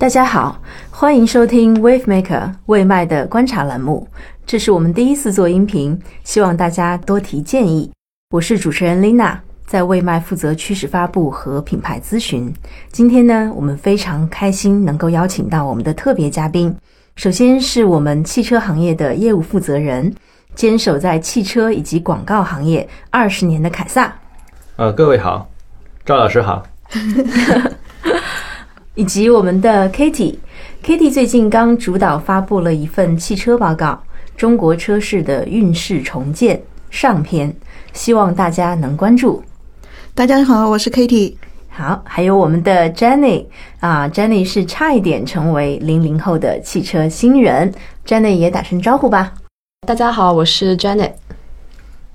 大家好，欢迎收听 Wave Maker 未麦的观察栏目。这是我们第一次做音频，希望大家多提建议。我是主持人 Lina，在未麦负责趋势发布和品牌咨询。今天呢，我们非常开心能够邀请到我们的特别嘉宾。首先是我们汽车行业的业务负责人，坚守在汽车以及广告行业二十年的凯撒。呃，各位好，赵老师好。以及我们的 Kitty，Kitty 最近刚主导发布了一份汽车报告《中国车市的运势重建上篇》，希望大家能关注。大家好，我是 Kitty。好，还有我们的 Jenny 啊，Jenny 是差一点成为零零后的汽车新人，Jenny 也打声招呼吧。大家好，我是 Jenny。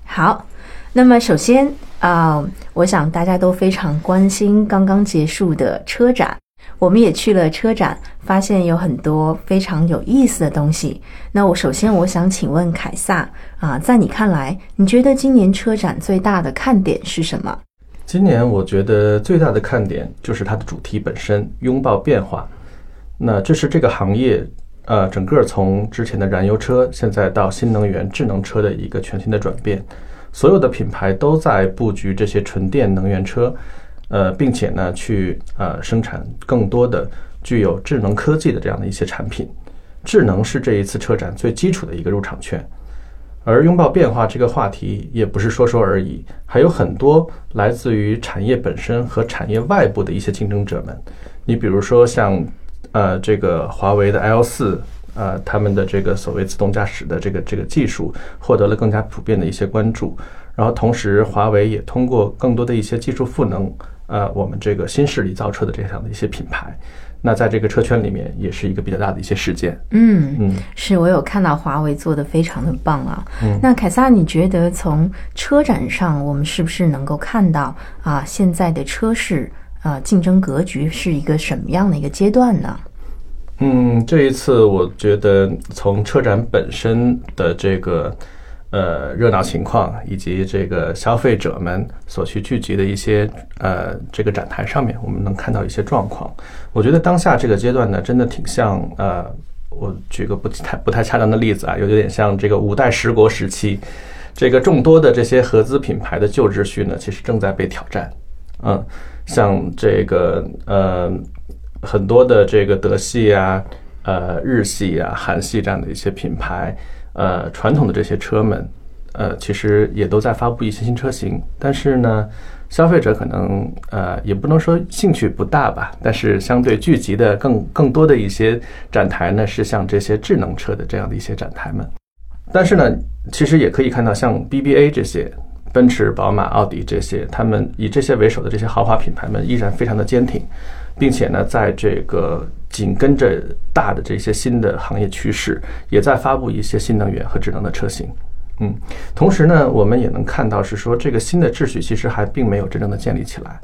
好，那么首先啊，我想大家都非常关心刚刚结束的车展。我们也去了车展，发现有很多非常有意思的东西。那我首先我想请问凯撒啊，在你看来，你觉得今年车展最大的看点是什么？今年我觉得最大的看点就是它的主题本身——拥抱变化。那这是这个行业呃整个从之前的燃油车，现在到新能源智能车的一个全新的转变。所有的品牌都在布局这些纯电能源车。呃，并且呢，去呃生产更多的具有智能科技的这样的一些产品。智能是这一次车展最基础的一个入场券，而拥抱变化这个话题也不是说说而已，还有很多来自于产业本身和产业外部的一些竞争者们。你比如说像呃这个华为的 L 四，呃他们的这个所谓自动驾驶的这个这个技术获得了更加普遍的一些关注，然后同时华为也通过更多的一些技术赋能。呃，我们这个新势力造车的这样的一些品牌，那在这个车圈里面也是一个比较大的一些事件。嗯嗯，是我有看到华为做的非常的棒啊。嗯，那凯撒，你觉得从车展上，我们是不是能够看到啊，现在的车市啊竞争格局是一个什么样的一个阶段呢？嗯，这一次我觉得从车展本身的这个。呃，热闹情况以及这个消费者们所去聚集的一些呃这个展台上面，我们能看到一些状况。我觉得当下这个阶段呢，真的挺像呃，我举个不太不太恰当的例子啊，有点像这个五代十国时期，这个众多的这些合资品牌的旧秩序呢，其实正在被挑战。嗯，像这个呃很多的这个德系啊、呃日系啊、韩系这样的一些品牌。呃，传统的这些车们，呃，其实也都在发布一些新车型，但是呢，消费者可能呃，也不能说兴趣不大吧，但是相对聚集的更更多的一些展台呢，是像这些智能车的这样的一些展台们。但是呢，其实也可以看到，像 BBA 这些，奔驰、宝马、奥迪这些，他们以这些为首的这些豪华品牌们，依然非常的坚挺，并且呢，在这个。紧跟着大的这些新的行业趋势，也在发布一些新能源和智能的车型。嗯，同时呢，我们也能看到是说，这个新的秩序其实还并没有真正的建立起来。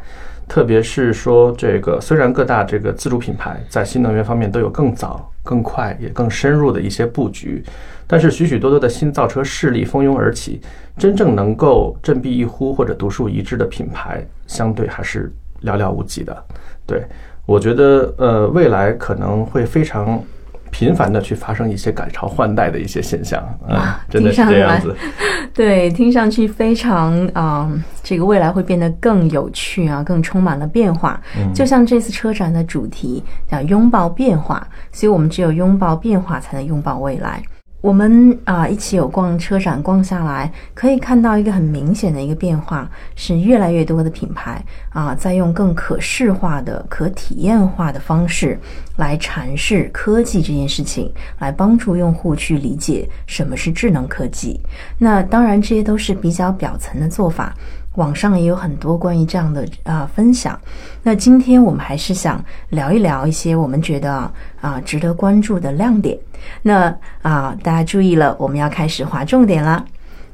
特别是说，这个虽然各大这个自主品牌在新能源方面都有更早、更快也更深入的一些布局，但是许许多多的新造车势力蜂拥而起，真正能够振臂一呼或者独树一帜的品牌，相对还是寥寥无几的。对。我觉得，呃，未来可能会非常频繁的去发生一些改朝换代的一些现象啊，真的是这样子。对，听上去非常啊，这个未来会变得更有趣啊，更充满了变化。就像这次车展的主题叫“拥抱变化”，所以我们只有拥抱变化，才能拥抱未来。我们啊，一起有逛车展逛下来，可以看到一个很明显的一个变化，是越来越多的品牌啊，在用更可视化的、可体验化的方式来阐释科技这件事情，来帮助用户去理解什么是智能科技。那当然，这些都是比较表层的做法。网上也有很多关于这样的啊分享。那今天我们还是想聊一聊一些我们觉得啊值得关注的亮点。那啊大家注意了，我们要开始划重点了。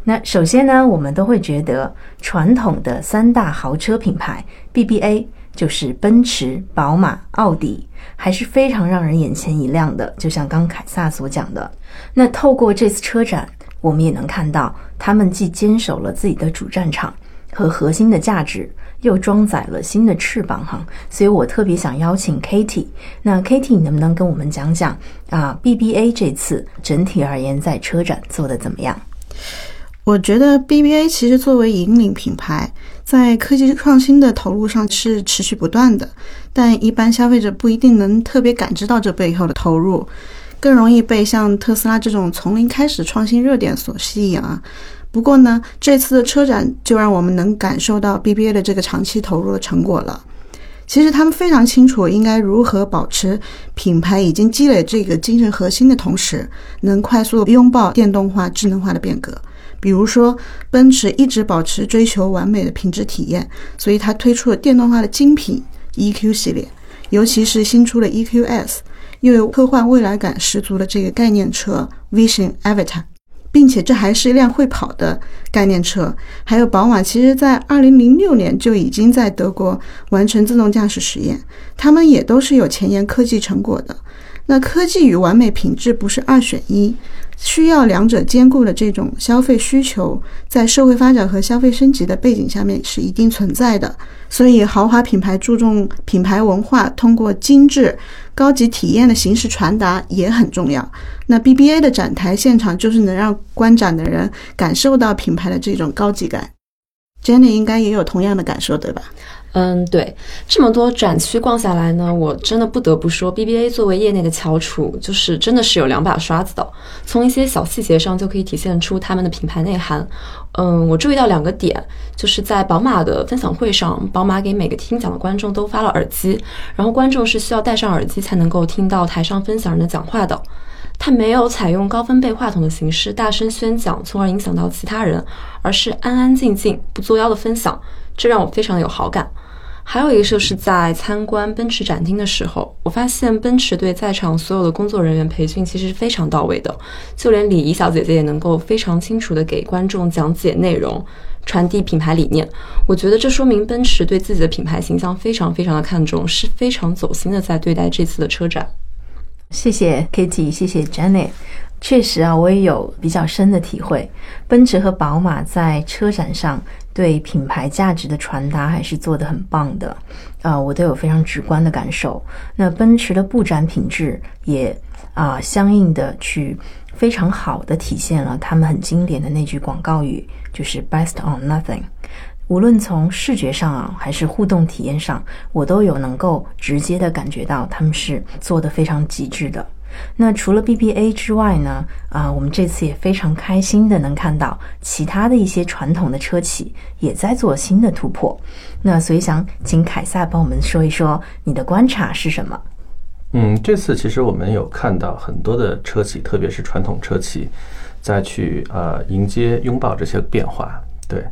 那首先呢，我们都会觉得传统的三大豪车品牌 BBA 就是奔驰、宝马、奥迪，还是非常让人眼前一亮的。就像刚凯撒所讲的，那透过这次车展，我们也能看到他们既坚守了自己的主战场。和核心的价值，又装载了新的翅膀哈，所以我特别想邀请 Katie。那 Katie，能不能跟我们讲讲啊？BBA 这次整体而言在车展做的怎么样？我觉得 BBA 其实作为引领品牌，在科技创新的投入上是持续不断的，但一般消费者不一定能特别感知到这背后的投入，更容易被像特斯拉这种从零开始创新热点所吸引啊。不过呢，这次的车展就让我们能感受到 BBA 的这个长期投入的成果了。其实他们非常清楚应该如何保持品牌已经积累这个精神核心的同时，能快速拥抱电动化、智能化的变革。比如说，奔驰一直保持追求完美的品质体验，所以它推出了电动化的精品 EQ 系列，尤其是新出的 EQS，又有科幻未来感十足的这个概念车 Vision Avatar。并且这还是一辆会跑的概念车，还有宝马，其实在二零零六年就已经在德国完成自动驾驶实验，他们也都是有前沿科技成果的。那科技与完美品质不是二选一，需要两者兼顾的这种消费需求，在社会发展和消费升级的背景下面是一定存在的。所以，豪华品牌注重品牌文化，通过精致、高级体验的形式传达也很重要。那 BBA 的展台现场就是能让观展的人感受到品牌的这种高级感。Jenny 应该也有同样的感受，对吧？嗯，对，这么多展区逛下来呢，我真的不得不说，BBA 作为业内的翘楚，就是真的是有两把刷子的，从一些小细节上就可以体现出他们的品牌内涵。嗯，我注意到两个点，就是在宝马的分享会上，宝马给每个听讲的观众都发了耳机，然后观众是需要戴上耳机才能够听到台上分享人的讲话的。他没有采用高分贝话筒的形式大声宣讲，从而影响到其他人，而是安安静静不作妖的分享，这让我非常有好感。还有一个就是在参观奔驰展厅的时候，我发现奔驰对在场所有的工作人员培训其实是非常到位的，就连礼仪小姐姐也能够非常清楚的给观众讲解内容，传递品牌理念。我觉得这说明奔驰对自己的品牌形象非常非常的看重，是非常走心的在对待这次的车展。谢谢 Kitty，谢谢 Janet。确实啊，我也有比较深的体会。奔驰和宝马在车展上对品牌价值的传达还是做得很棒的，啊，我都有非常直观的感受。那奔驰的布展品质也啊，相应的去非常好的体现了他们很经典的那句广告语，就是 “Best on Nothing”。无论从视觉上啊，还是互动体验上，我都有能够直接的感觉到他们是做的非常极致的。那除了 BBA 之外呢？啊，我们这次也非常开心的能看到其他的一些传统的车企也在做新的突破。那所以想请凯撒帮我们说一说你的观察是什么？嗯，这次其实我们有看到很多的车企，特别是传统车企，在去呃迎接拥抱这些变化。对。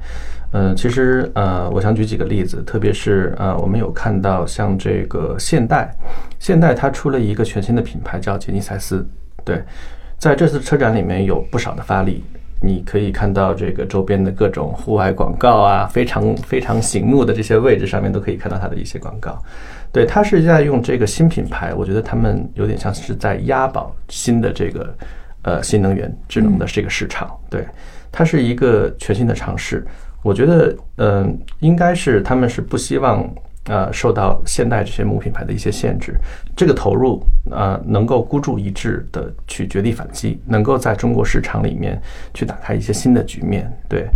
嗯，其实呃，我想举几个例子，特别是呃，我们有看到像这个现代，现代它出了一个全新的品牌叫杰尼赛斯，对，在这次车展里面有不少的发力，你可以看到这个周边的各种户外广告啊，非常非常醒目的这些位置上面都可以看到它的一些广告，对，它是在用这个新品牌，我觉得他们有点像是在押宝新的这个呃新能源智能的这个市场，对，它是一个全新的尝试。我觉得，嗯，应该是他们是不希望，呃，受到现代这些母品牌的一些限制。这个投入，呃，能够孤注一掷的去绝地反击，能够在中国市场里面去打开一些新的局面。对，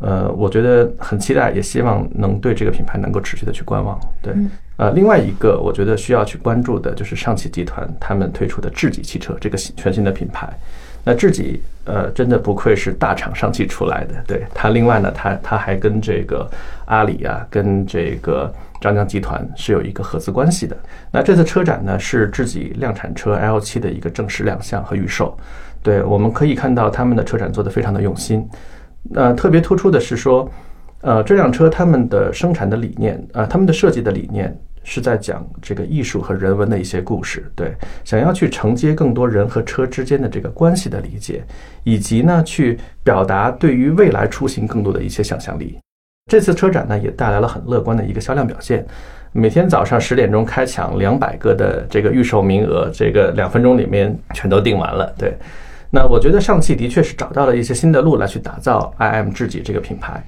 呃，我觉得很期待，也希望能对这个品牌能够持续的去观望。对，呃，另外一个我觉得需要去关注的就是上汽集团他们推出的智己汽车这个全新的品牌。那智己，呃，真的不愧是大厂上汽出来的。对它，另外呢，它它还跟这个阿里啊，跟这个张江集团是有一个合资关系的。那这次车展呢，是自己量产车 L7 的一个正式亮相和预售。对，我们可以看到他们的车展做得非常的用心。那特别突出的是说，呃，这辆车他们的生产的理念，啊，他们的设计的理念。是在讲这个艺术和人文的一些故事，对，想要去承接更多人和车之间的这个关系的理解，以及呢，去表达对于未来出行更多的一些想象力。这次车展呢，也带来了很乐观的一个销量表现，每天早上十点钟开抢两百个的这个预售名额，这个两分钟里面全都订完了。对，那我觉得上汽的确是找到了一些新的路来去打造 iM 智己这个品牌。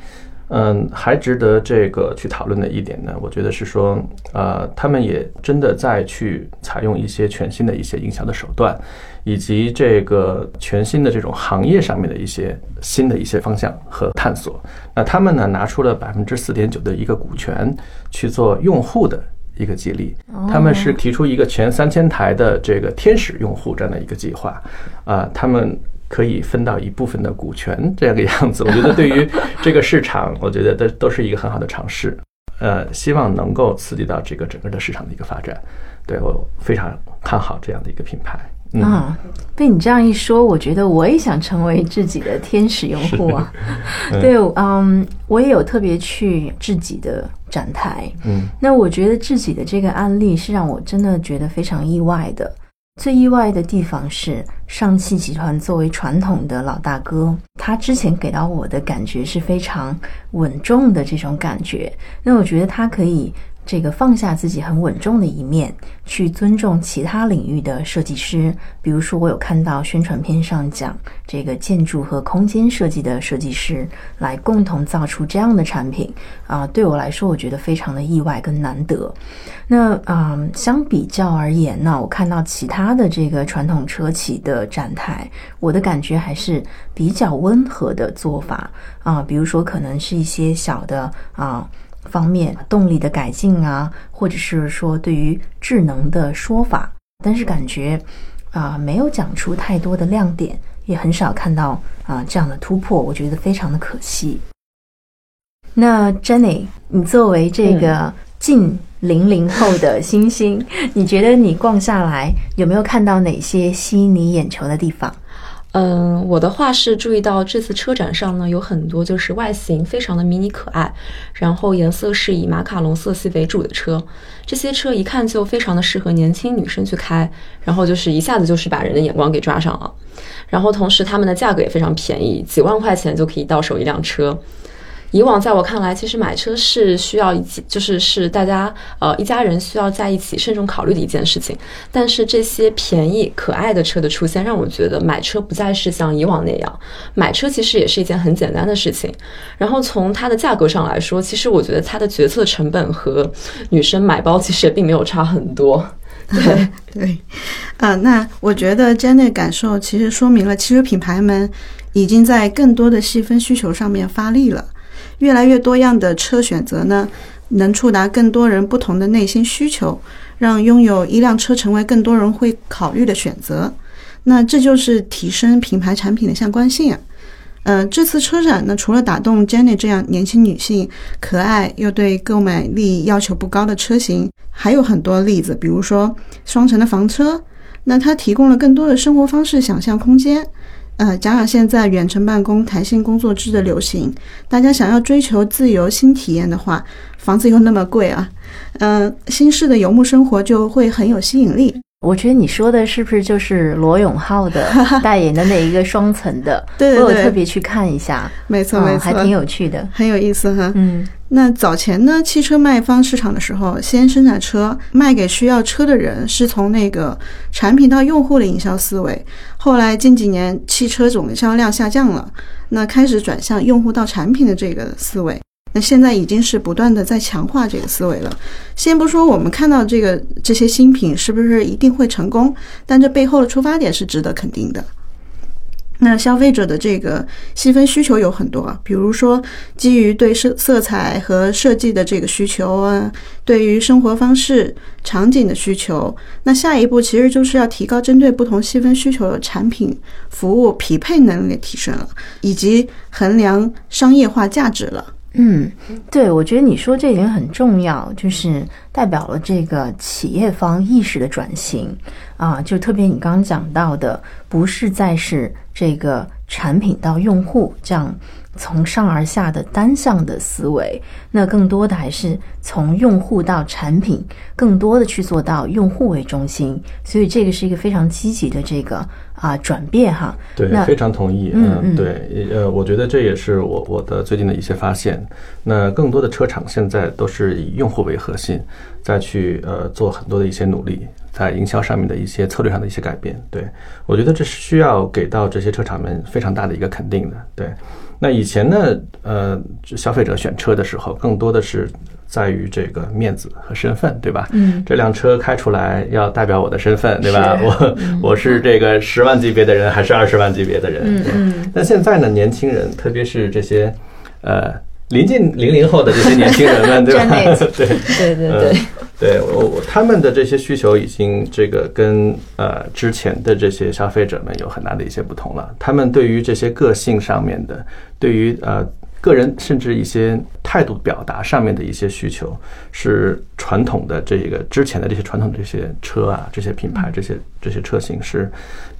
嗯，还值得这个去讨论的一点呢，我觉得是说，呃，他们也真的在去采用一些全新的一些营销的手段，以及这个全新的这种行业上面的一些新的一些方向和探索。那他们呢，拿出了百分之四点九的一个股权去做用户的一个激励，他们是提出一个全三千台的这个天使用户这样的一个计划，啊，他们。可以分到一部分的股权，这样个样子，我觉得 对于这个市场，我觉得都都是一个很好的尝试。呃，希望能够刺激到这个整个的市场的一个发展。对我非常看好这样的一个品牌。啊，被你这样一说，我觉得我也想成为自己的天使用户啊。对，嗯，我也有特别去自己的展台。嗯，那我觉得自己的这个案例是让我真的觉得非常意外的。最意外的地方是，上汽集团作为传统的老大哥，他之前给到我的感觉是非常稳重的这种感觉。那我觉得他可以。这个放下自己很稳重的一面，去尊重其他领域的设计师。比如说，我有看到宣传片上讲这个建筑和空间设计的设计师来共同造出这样的产品啊，对我来说，我觉得非常的意外跟难得。那啊，相比较而言呢，我看到其他的这个传统车企的展台，我的感觉还是比较温和的做法啊，比如说可能是一些小的啊。方面动力的改进啊，或者是说对于智能的说法，但是感觉啊没有讲出太多的亮点，也很少看到啊这样的突破，我觉得非常的可惜。那 Jenny，你作为这个近零零后的新星，你觉得你逛下来有没有看到哪些吸引你眼球的地方？嗯，我的话是注意到这次车展上呢，有很多就是外形非常的迷你可爱，然后颜色是以马卡龙色系为主的车，这些车一看就非常的适合年轻女生去开，然后就是一下子就是把人的眼光给抓上了，然后同时他们的价格也非常便宜，几万块钱就可以到手一辆车。以往在我看来，其实买车是需要一起，就是是大家呃一家人需要在一起慎重考虑的一件事情。但是这些便宜可爱的车的出现，让我觉得买车不再是像以往那样，买车其实也是一件很简单的事情。然后从它的价格上来说，其实我觉得它的决策成本和女生买包其实也并没有差很多。对对，啊，那我觉得 Jenny 感受其实说明了汽车品牌们已经在更多的细分需求上面发力了。越来越多样的车选择呢，能触达更多人不同的内心需求，让拥有一辆车成为更多人会考虑的选择。那这就是提升品牌产品的相关性啊。呃，这次车展呢，除了打动 Jenny 这样年轻女性、可爱又对购买力要求不高的车型，还有很多例子，比如说双层的房车，那它提供了更多的生活方式想象空间。呃，加上现在远程办公、弹性工作制的流行，大家想要追求自由新体验的话，房子又那么贵啊，嗯，新式的游牧生活就会很有吸引力。我觉得你说的是不是就是罗永浩的 代言的那一个双层的？对我有特别去看一下，没错没错，还挺有趣的，很有意思哈。嗯。那早前呢，汽车卖方市场的时候，先生产车卖给需要车的人，是从那个产品到用户的营销思维。后来近几年汽车总销量下降了，那开始转向用户到产品的这个思维。那现在已经是不断的在强化这个思维了。先不说我们看到这个这些新品是不是一定会成功，但这背后的出发点是值得肯定的。那消费者的这个细分需求有很多，比如说基于对色色彩和设计的这个需求啊，对于生活方式场景的需求。那下一步其实就是要提高针对不同细分需求的产品服务匹配能力提升了，以及衡量商业化价值了。嗯，对，我觉得你说这点很重要，就是代表了这个企业方意识的转型啊，就特别你刚刚讲到的，不是再是这个产品到用户这样从上而下的单向的思维，那更多的还是从用户到产品，更多的去做到用户为中心，所以这个是一个非常积极的这个。啊，转变哈，对，非常同意。嗯，对，呃，我觉得这也是我我的最近的一些发现。那更多的车厂现在都是以用户为核心，再去呃做很多的一些努力，在营销上面的一些策略上的一些改变。对我觉得这是需要给到这些车厂们非常大的一个肯定的。对，那以前呢，呃，消费者选车的时候，更多的是在于这个面子和身份，对吧？嗯，这辆车开出来要代表我的身份，对吧？我 我是这个十万级别的人，还是二十万级别的人？嗯嗯那现在呢，年轻人，特别是这些呃临近零零后的这些年轻人们，对吧？对。对对对，对我我他们的这些需求已经这个跟呃之前的这些消费者们有很大的一些不同了。他们对于这些个性上面的，对于呃个人甚至一些态度表达上面的一些需求，是传统的这个之前的这些传统的这些车啊、这些品牌、这些这些车型是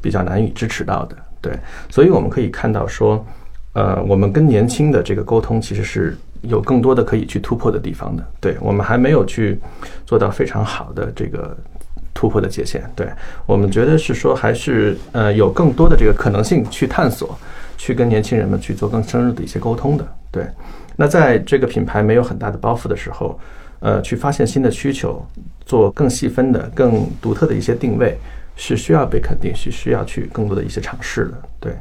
比较难以支持到的。对，所以我们可以看到说，呃，我们跟年轻的这个沟通其实是有更多的可以去突破的地方的。对我们还没有去做到非常好的这个突破的界限。对我们觉得是说，还是呃有更多的这个可能性去探索，去跟年轻人们去做更深入的一些沟通的。对，那在这个品牌没有很大的包袱的时候，呃，去发现新的需求，做更细分的、更独特的一些定位，是需要被肯定，是需要去更多的一些尝试的。对，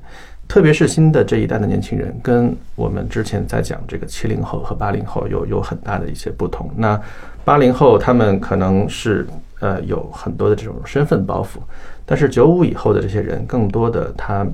特别是新的这一代的年轻人，跟我们之前在讲这个七零后和八零后有有很大的一些不同。那八零后他们可能是呃有很多的这种身份包袱，但是九五以后的这些人，更多的他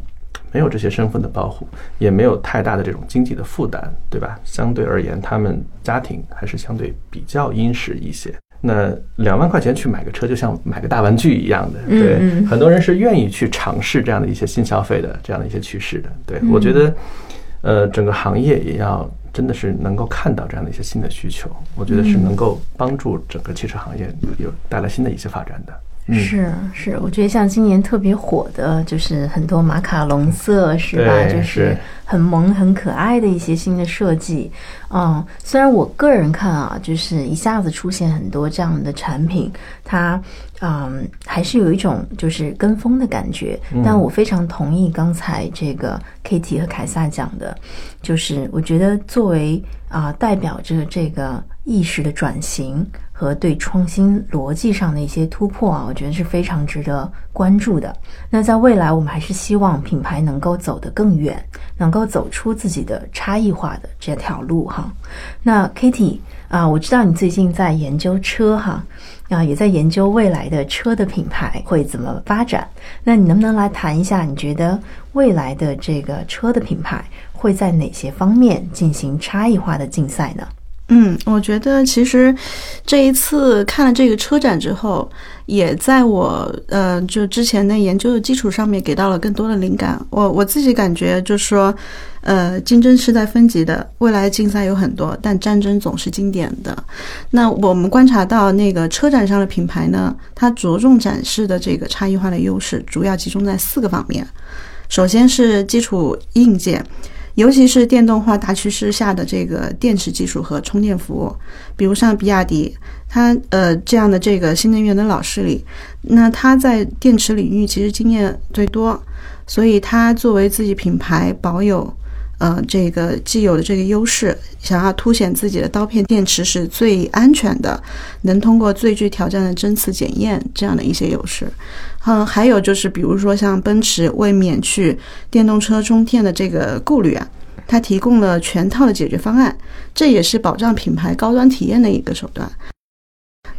没有这些身份的保护，也没有太大的这种经济的负担，对吧？相对而言，他们家庭还是相对比较殷实一些。那两万块钱去买个车，就像买个大玩具一样的，对，嗯嗯很多人是愿意去尝试这样的一些新消费的这样的一些趋势的。对我觉得，呃，整个行业也要真的是能够看到这样的一些新的需求，我觉得是能够帮助整个汽车行业有带来新的一些发展的。嗯，是是，我觉得像今年特别火的，就是很多马卡龙色，是吧？就是是很萌、很可爱的一些新的设计。嗯，虽然我个人看啊，就是一下子出现很多这样的产品，它嗯还是有一种就是跟风的感觉。但我非常同意刚才这个 Kitty 和凯撒讲的，就是我觉得作为啊、代表着这个意识的转型和对创新逻辑上的一些突破啊，我觉得是非常值得关注的。那在未来，我们还是希望品牌能够走得更远，能够走出自己的差异化的这条路哈。那 Kitty 啊，我知道你最近在研究车哈，啊，也在研究未来的车的品牌会怎么发展。那你能不能来谈一下，你觉得未来的这个车的品牌会在哪些方面进行差异化的竞赛呢？嗯，我觉得其实这一次看了这个车展之后，也在我呃就之前的研究的基础上面给到了更多的灵感。我我自己感觉就是说，呃，竞争是在分级的，未来竞赛有很多，但战争总是经典的。那我们观察到那个车展上的品牌呢，它着重展示的这个差异化的优势，主要集中在四个方面。首先是基础硬件。尤其是电动化大趋势下的这个电池技术和充电服务，比如像比亚迪，它呃这样的这个新能源的老势力，那它在电池领域其实经验最多，所以它作为自己品牌保有呃这个既有的这个优势，想要凸显自己的刀片电池是最安全的，能通过最具挑战的针刺检验这样的一些优势。嗯，还有就是，比如说像奔驰为免去电动车充电的这个顾虑啊，它提供了全套的解决方案，这也是保障品牌高端体验的一个手段。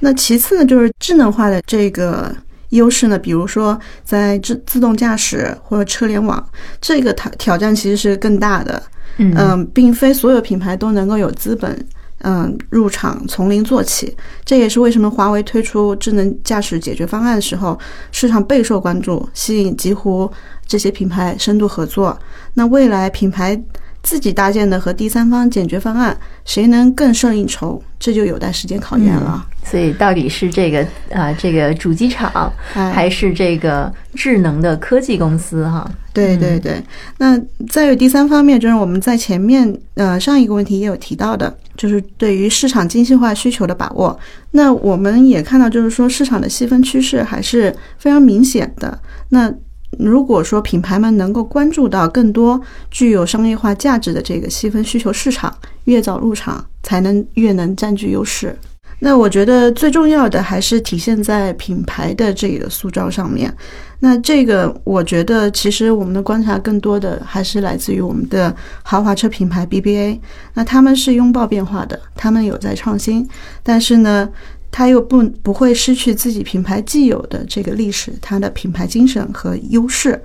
那其次呢，就是智能化的这个优势呢，比如说在自自动驾驶或者车联网，这个挑挑战其实是更大的。嗯嗯，并非所有品牌都能够有资本。嗯，入场从零做起，这也是为什么华为推出智能驾驶解决方案的时候，市场备受关注，吸引几乎这些品牌深度合作。那未来品牌自己搭建的和第三方解决方案，谁能更胜一筹，这就有待时间考验了。所以到底是这个啊、这个主机厂，哎还是这个智能的科技公司哈？对对对，那再有第三方面，就是我们在前面呃上一个问题也有提到的，就是对于市场精细化需求的把握。那我们也看到，就是说市场的细分趋势还是非常明显的。那如果说品牌们能够关注到更多具有商业化价值的这个细分需求市场，越早入场，才能越能占据优势。那我觉得最重要的还是体现在品牌的这个塑造上面。那这个我觉得，其实我们的观察更多的还是来自于我们的豪华车品牌 BBA。那他们是拥抱变化的，他们有在创新，但是呢，他又不不会失去自己品牌既有的这个历史、它的品牌精神和优势，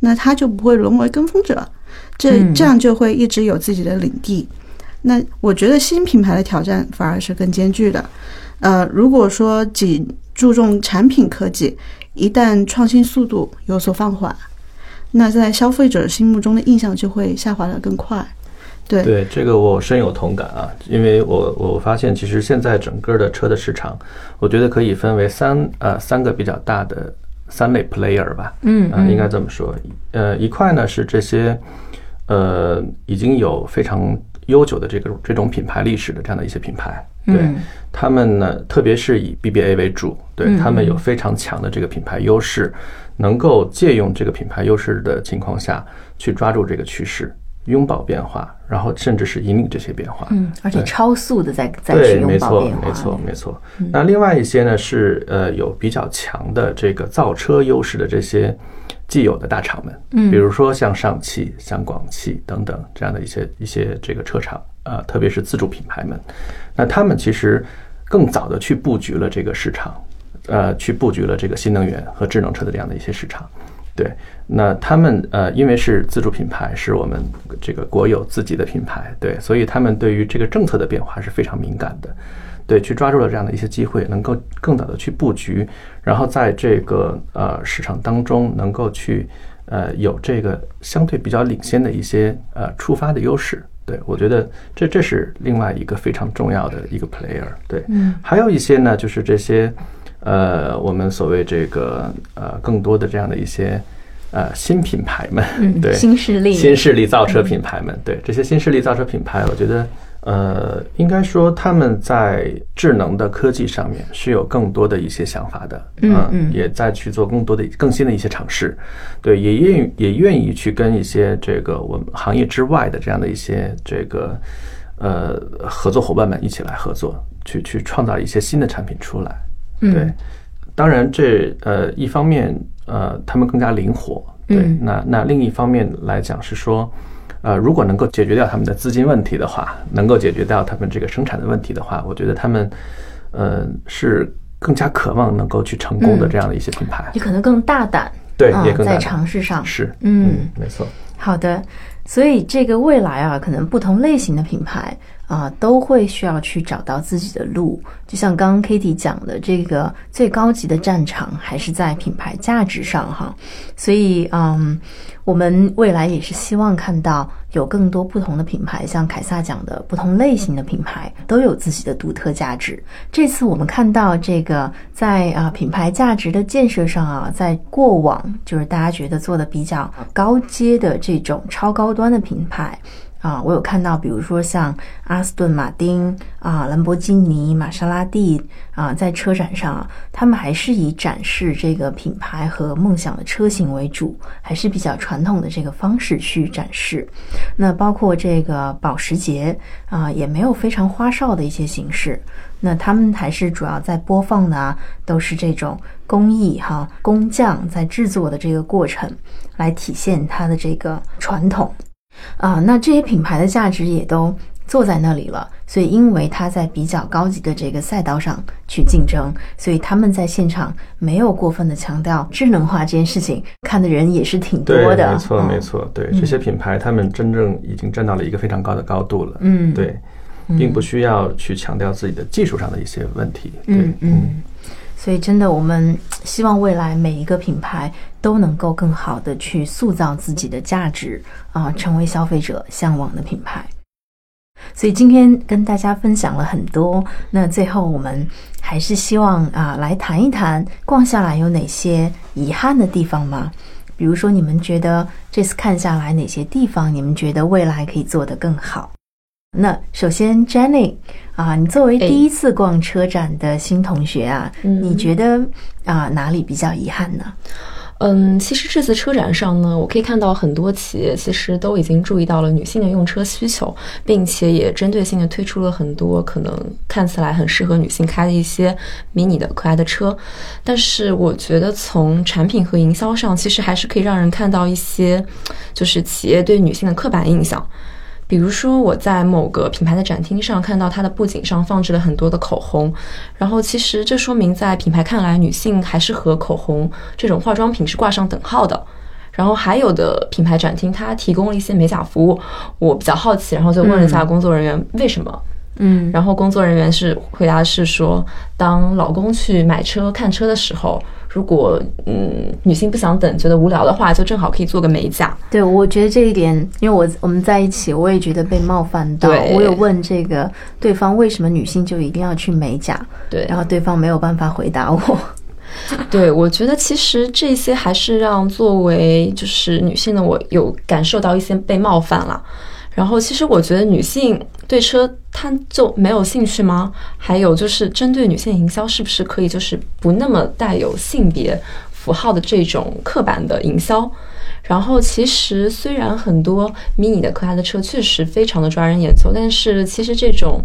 那他就不会沦为跟风者，这这样就会一直有自己的领地。那我觉得新品牌的挑战反而是更艰巨的。呃，如果说仅注重产品科技，一旦创新速度有所放缓，那在消费者心目中的印象就会下滑的更快。对对，这个我深有同感啊，因为我我发现其实现在整个的车的市场，我觉得可以分为三呃三个比较大的三类 player 吧。嗯啊，应该这么说。呃，一块呢是这些呃已经有非常悠久的这个这种品牌历史的这样的一些品牌，对他们呢，特别是以 BBA 为主，对他们有非常强的这个品牌优势，能够借用这个品牌优势的情况下去抓住这个趋势，拥抱变化，然后甚至是引领这些变化。嗯，而且超速的在在拥抱变，化，没错，没错。那另外一些呢是呃有比较强的这个造车优势的这些既有的大厂们，嗯，比如说像上汽、像广汽等等这样的一些一些这个车厂，呃，特别是自主品牌们，那他们其实更早的去布局了这个市场，呃，去布局了这个新能源和智能车的这样的一些市场。对，那他们呃，因为是自主品牌，是我们这个国有自己的品牌，对，所以他们对于这个政策的变化是非常敏感的，对，去抓住了这样的一些机会，能够更早的去布局，然后在这个呃市场当中能够去呃有这个相对比较领先的一些呃触发的优势。对，我觉得这这是另外一个非常重要的一个 player。对，嗯，还有一些呢，就是这些，呃，我们所谓这个呃更多的这样的一些呃新品牌们，嗯 对，新势力。新势力造车品牌们，对这些新势力造车品牌，我觉得呃，应该说他们在智能的科技上面是有更多的一些想法的，嗯嗯。也在去做更多的更新的一些尝试，对，也愿意也愿意去跟一些这个我们行业之外的这样的一些这个呃合作伙伴们一起来合作，去去创造一些新的产品出来，嗯。对，当然这呃一方面呃他们更加灵活，对，嗯。那那另一方面来讲是说。呃，如果能够解决掉他们的资金问题的话，能够解决掉他们这个生产的问题的话，我觉得他们，呃，是更加渴望能够去成功的嗯。这样的一些品牌。也可能更大胆，对，啊也更大胆。尝试上。是，嗯没错。好的，所以这个未来啊，可能不同类型的品牌啊，都会需要去找到自己的路。就像刚刚 Kitty 讲的，这个最高级的战场还是在品牌价值上哈。所以，嗯，我们未来也是希望看到有更多不同的品牌，像凯撒讲的，不同类型的品牌都有自己的独特价值。这次我们看到这个在啊品牌价值的建设上啊，在过往就是大家觉得做的比较高阶的这种超高端的品牌。啊，我有看到，比如说像阿斯顿马丁啊、兰博基尼、玛莎拉蒂啊，在车展上，他们还是以展示这个品牌和梦想的车型为主，还是比较传统的这个方式去展示。那包括这个保时捷啊，也没有非常花哨的一些形式。那他们还是主要在播放的，都是这种工艺哈、工匠在制作的这个过程，来体现它的这个传统。啊，那这些品牌的价值也都坐在那里了，所以因为它在比较高级的这个赛道上去竞争，所以他们在现场没有过分的强调智能化这件事情，看的人也是挺多，的。没错，嗯没错，对这些品牌，他们真正已经站到了一个非常高的高度了。嗯，对，并不需要去强调自己的技术上的一些问题。对嗯嗯，所以真的，我们 希望未来每一个品牌都能够更好的去塑造自己的价值啊，成为消费者向往的品牌。所以今天跟大家分享了很多，那最后我们还是希望啊，来谈一谈逛下来有哪些遗憾的地方吗？比如说，你们觉得这次看下来哪些地方，你们觉得未来可以做得更好？那首先，Jenny 啊，你作为哎第一次逛车展的新同学啊，嗯你觉得啊哪里比较遗憾呢？嗯，其实这次车展上呢，我可以看到很多企业其实都已经注意到了女性的用车需求，并且也针对性的推出了很多可能看起来很适合女性开的一些迷你的可爱的车。但是我觉得从产品和营销上，其实还是可以让人看到一些，就是企业对女性的刻板印象。比如说，我在某个品牌的展厅上看到它的布景上放置了很多的口红，然后其实这说明在品牌看来，女性还是和口红这种化妆品是挂上等号的。然后还有的品牌展厅，它提供了一些美甲服务，我比较好奇，然后就问了一下工作人员为什么。嗯，然后工作人员是回答是说，当老公去买车看车的时候，如果嗯女性不想等，觉得无聊的话，就正好可以做个美甲。对，我觉得这一点，因为我我们在一起，我也觉得被冒犯到。我有问这个对方为什么女性就一定要去美甲，对，然后对方没有办法回答我。对，我觉得其实这些还是让作为就是女性的我有感受到一些被冒犯了。然后其实我觉得女性对车她就没有兴趣吗？还有就是针对女性营销，是不是可以就是不那么带有性别符号的这种刻板的营销？然后其实虽然很多迷你的可爱的车确实非常的抓人眼球，但是其实这种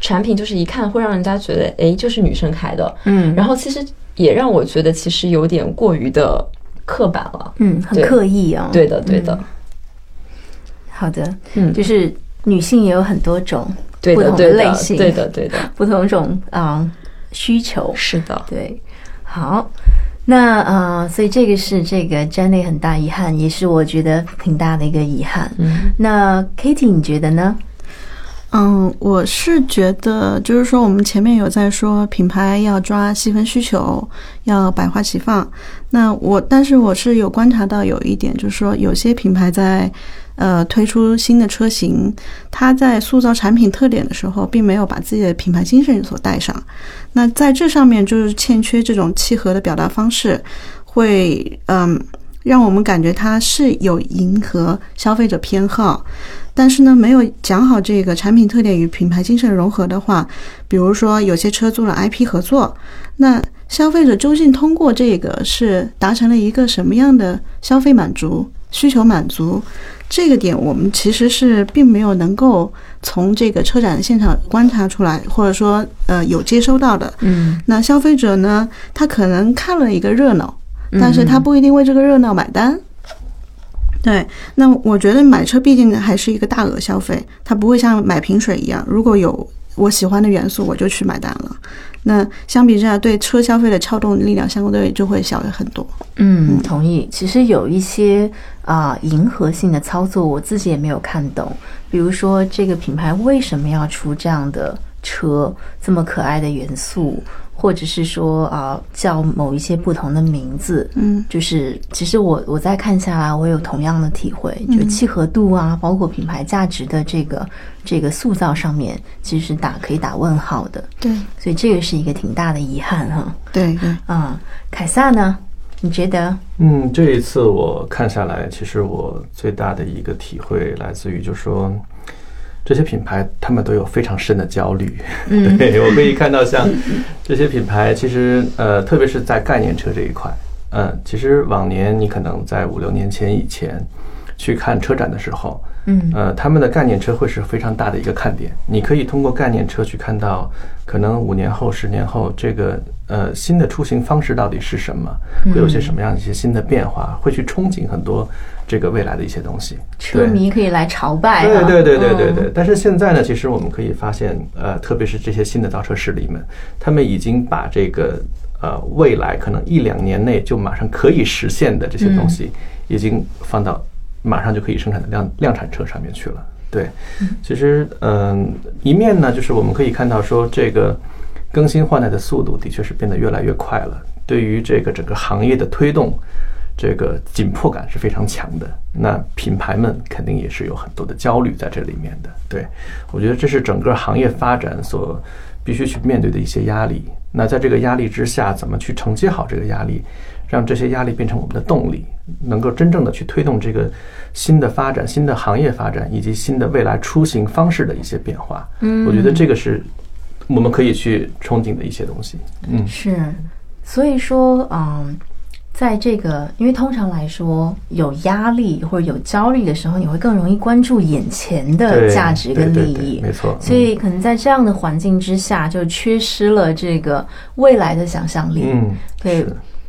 产品就是一看会让人家觉得，诶，就是女生开的，嗯然后其实也让我觉得其实有点过于的刻板了。嗯，很刻意啊。对的，对的，好的，嗯，就是女性也有很多种对，不同的，类型，对的，对的，不同种啊、需求。是的。对，好，那呃，所以这个是这个 Jenny 很大遗憾，也是我觉得挺大的一个遗憾。嗯，那 Kitty 你觉得呢？嗯，我是觉得，就是说，我们前面有在说品牌要抓细分需求，要百花齐放。那我，但是我是有观察到有一点，就是说，有些品牌在呃推出新的车型，它在塑造产品特点的时候，并没有把自己的品牌精神所带上。那在这上面就是欠缺这种契合的表达方式，会嗯。让我们感觉它是有迎合消费者偏好，但是呢，没有讲好这个产品特点与品牌精神融合的话，比如说有些车做了 IP 合作，那消费者究竟通过这个是达成了一个什么样的消费满足、需求满足？这个点我们其实是并没有能够从这个车展现场观察出来，或者说呃有接收到的。嗯那消费者呢，他可能看了一个热闹，但是他不一定为这个热闹买单。对，那我觉得买车毕竟还是一个大额消费，它不会像买瓶水一样，如果有我喜欢的元素，我就去买单了。那相比之下，对车消费的撬动力量相对就会小很多。嗯，同意。其实有一些啊、迎合性的操作，我自己也没有看懂。比如说，这个品牌为什么要出这样的车，这么可爱的元素，或者是说啊、叫某一些不同的名字，嗯就是其实我我再看下来，我有同样的体会，就契合度啊，包括品牌价值的这个这个塑造上面，其实是打可以打问号的。对所以这个是一个挺大的遗憾哈。对对，啊、凯撒呢？你觉得？嗯，这一次我看下来，其实我最大的一个体会来自于，就是说这些品牌他们都有非常深的焦虑。嗯 对我可以看到，像这些品牌，其实呃，特别是在概念车这一块，嗯，其实往年你可能在五六年前以前去看车展的时候，嗯呃，他们的概念车会是非常大的一个看点。你可以通过概念车去看到，可能五年后、十年后，这个呃新的出行方式到底是什么，会有些什么样的一些新的变化，会去憧憬很多这个未来的一些东西。车迷可以来朝拜、啊。对对对对对嗯对。但是现在呢，其实我们可以发现，呃，特别是这些新的造车势力们，他们已经把这个呃未来可能一两年内就马上可以实现的这些东西，已经放到马上就可以生产的量量产车上面去了。对，其实嗯、一面呢，就是我们可以看到说这个更新换代的速度的确是变得越来越快了，对于这个整个行业的推动。这个紧迫感是非常强的，那品牌们肯定也是有很多的焦虑在这里面的。对我觉得这是整个行业发展所必须去面对的一些压力。那在这个压力之下，怎么去承接好这个压力，让这些压力变成我们的动力，能够真正的去推动这个新的发展、新的行业发展以及新的未来出行方式的一些变化。嗯，我觉得这个是我们可以去憧憬的一些东西。嗯，是，所以说，嗯，在这个，因为通常来说，有压力或者有焦虑的时候，你会更容易关注眼前的价值跟利益。没错。所以可能在这样的环境之下，就缺失了这个未来的想象力。嗯，对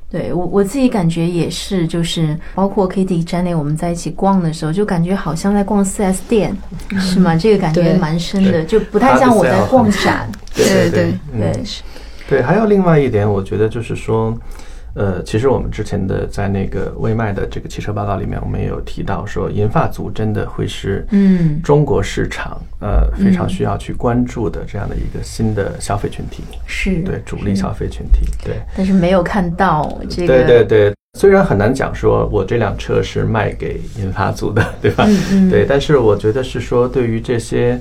对我我自己感觉也是，就是包括 Kitty、Jenny 我们在一起逛的时候，就感觉好像在逛 4S 店，是吗？这个感觉蛮深的，就不太像我在逛展。对对对对嗯，对，还有另外一点，我觉得就是说，呃，其实我们之前的在那个微麦的这个汽车报告里面，我们也有提到说，银发族真的会是嗯中国市场呃非常需要去关注的这样的一个新的消费群体，是，对主力消费群体，对但是没有看到这个。对对对。虽然很难讲说我这辆车是卖给银发族的，对吧？嗯嗯，对，但是我觉得是说，对于这些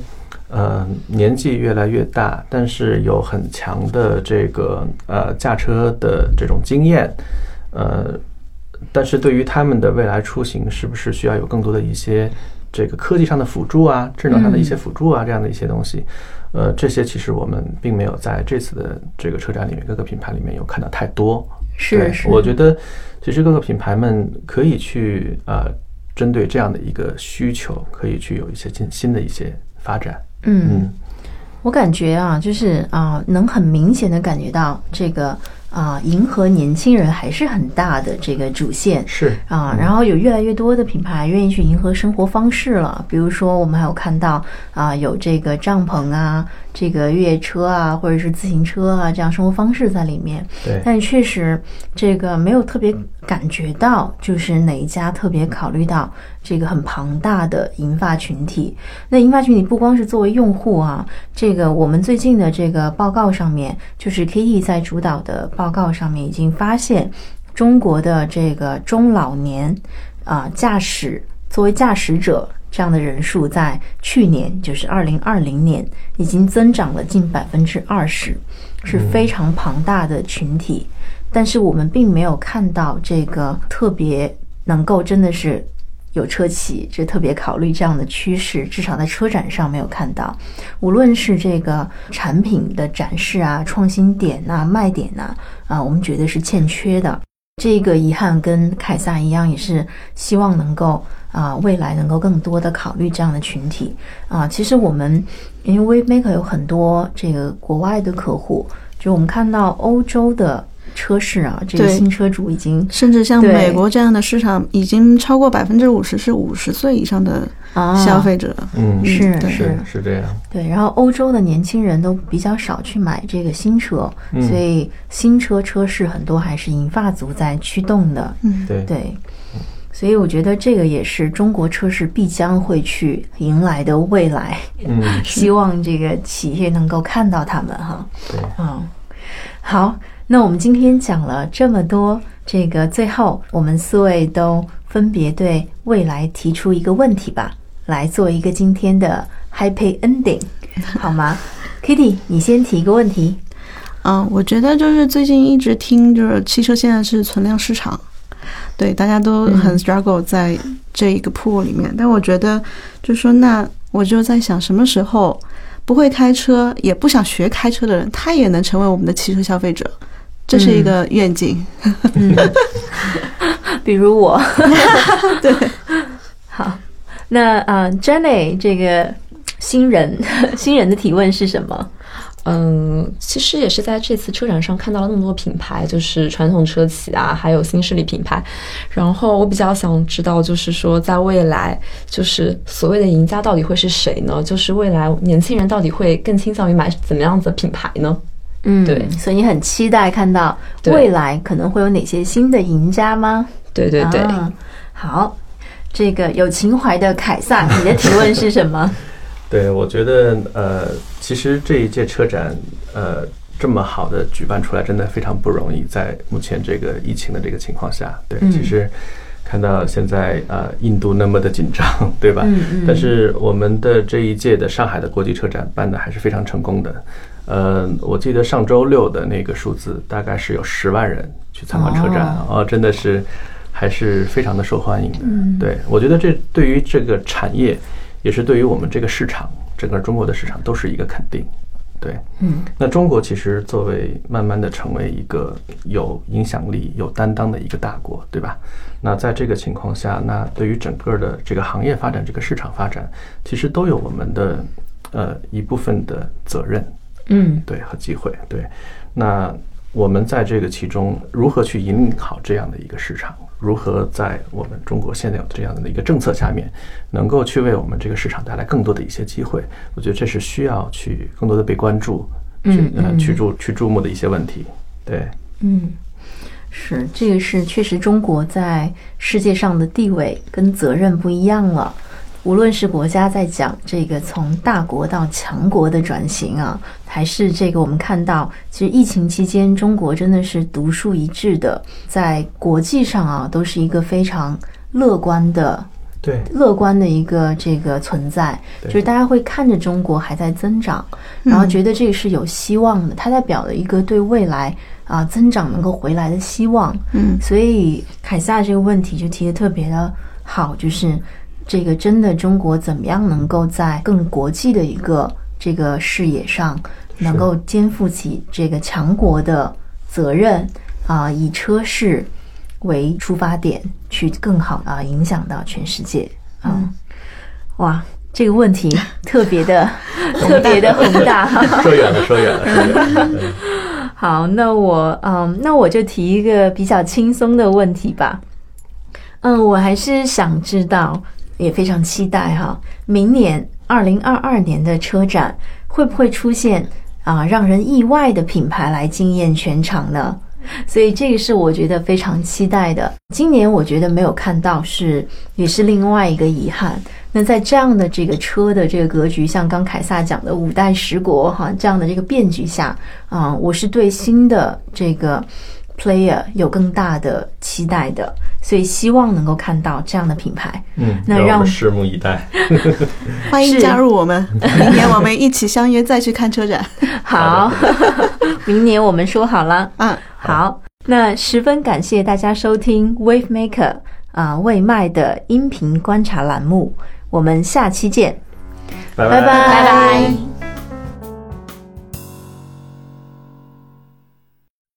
呃年纪越来越大，但是有很强的这个呃驾车的这种经验，呃，但是对于他们的未来出行，是不是需要有更多的一些这个科技上的辅助啊，智能上的一些辅助啊，这样的一些东西？呃，这些其实我们并没有在这次的这个车展里面各个品牌里面有看到太多。是是，我觉得其实各个品牌们可以去呃，针对这样的一个需求，可以去有一些新新的一些发展。嗯。嗯我感觉啊，就是啊、能很明显的感觉到这个啊、迎合年轻人还是很大的这个主线是啊。然后有越来越多的品牌愿意去迎合生活方式了，比如说我们还有看到啊、有这个帐篷啊、这个越野车啊，或者是自行车啊这样生活方式在里面。对，但确实，这个没有特别感觉到，就是哪一家特别考虑到这个很庞大的银发群体。那银发群体不光是作为用户啊，这个我们最近的这个报告上面，就是 Kitty 在主导的报告上面已经发现，中国的这个中老年啊驾驶作为驾驶者。这样的人数在去年，就是二零二零年，已经增长了近百分之二十，是非常庞大的群体。但是我们并没有看到这个特别能够真的是有车企就特别考虑这样的趋势，至少在车展上没有看到。无论是这个产品的展示啊、创新点呐、卖点呐，啊，我们觉得是欠缺的。这个遗憾跟凯撒一样，也是希望能够啊、未来能够更多的考虑这样的群体。啊。其实我们因为 WeMaker 有很多这个国外的客户，就我们看到欧洲的车市啊，这个新车主已经甚至像美国这样的市场，已经超过百分之五十是五十岁以上的啊。消费者。嗯，是是。是是这样。对，然后欧洲的年轻人都比较少去买这个新车，嗯。所以新车车市很多还是银发族在驱动的。嗯，对。对，所以我觉得这个也是中国车市必将会去迎来的未来。嗯，希望这个企业能够看到他们哈。对，嗯，好，那我们今天讲了这么多，这个最后我们四位都分别对未来提出一个问题吧，来做一个今天的 happy ending，好吗？Kitty，你先提一个问题。嗯，我觉得就是最近一直听，就是汽车现在是存量市场，对，大家都很嗯 struggle 在这一个 pool 里面。但我觉得，就说那我就在想，什么时候不会开车也不想学开车的人，他也能成为我们的汽车消费者，这是一个愿景。嗯，比如我。对，好，那啊、呃、，Jenny 这个新人新人的提问是什么？嗯，其实也是在这次车展上看到了那么多品牌，就是传统车企啊，还有新势力品牌。然后我比较想知道，就是说在未来，就是所谓的赢家到底会是谁呢？就是未来年轻人到底会更倾向于买怎么样子的品牌呢？嗯，对所以你很期待看到未来可能会有哪些新的赢家吗？对对对，啊好，这个有情怀的凯撒，你的提问是什么？对，我觉得呃，其实这一届车展呃这么好的举办出来，真的非常不容易，在目前这个疫情的这个情况下，对，嗯其实看到现在呃印度那么的紧张，对吧？嗯嗯但是我们的这一届的上海的国际车展办的还是非常成功的。呃，我记得上周六的那个数字大概是有十万人去参观车展，哦，真的是还是非常的受欢迎的。嗯对我觉得这对于这个产业，也是对于我们这个市场，整个中国的市场都是一个肯定。对，嗯，那中国其实作为慢慢的成为一个有影响力、有担当的一个大国，对吧？那在这个情况下，那对于整个的这个行业发展、这个市场发展，其实都有我们的呃一部分的责任，嗯对和机会，对。那我们在这个其中如何去引领好这样的一个市场？如何在我们中国现在有这样的一个政策下面，能够去为我们这个市场带来更多的一些机会？我觉得这是需要去更多的被关注，去呃嗯去注去注目的一些问题。对，嗯，是这个是确实中国在世界上的地位跟责任不一样了。无论是国家在讲这个从大国到强国的转型啊，还是这个我们看到，其实疫情期间中国真的是独树一帜的，在国际上啊都是一个非常乐观的对，乐观的一个这个存在，就是大家会看着中国还在增长，然后觉得这个是有希望的，它代表了一个对未来啊、增长能够回来的希望。嗯。所以凯撒这个问题就提的特别的好，就是这个真的中国怎么样能够在更国际的一个这个视野上，能够肩负起这个强国的责任啊、以车市为出发点，去更好啊、影响到全世界啊、哇，这个问题特别的 特别的宏大。说远了，说远了，说远了。好，那我嗯，那我就提一个比较轻松的问题吧。嗯，我还是想知道，也非常期待哈，明年二零二二年的车展会不会出现啊让人意外的品牌来惊艳全场呢？所以这个是我觉得非常期待的。今年我觉得没有看到是，也是另外一个遗憾。那在这样的这个车的这个格局，像刚凯撒讲的五代十国哈这样的这个变局下，啊、我是对新的这个 player 有更大的期待的，所以希望能够看到这样的品牌。嗯，那让让我们拭目以待。欢迎加入我们，明年我们一起相约再去看车展。好，明年我们说好了。嗯，好，那十分感谢大家收听 Wave Maker 啊、未卖的音频观察栏目，我们下期见，拜。拜拜。拜拜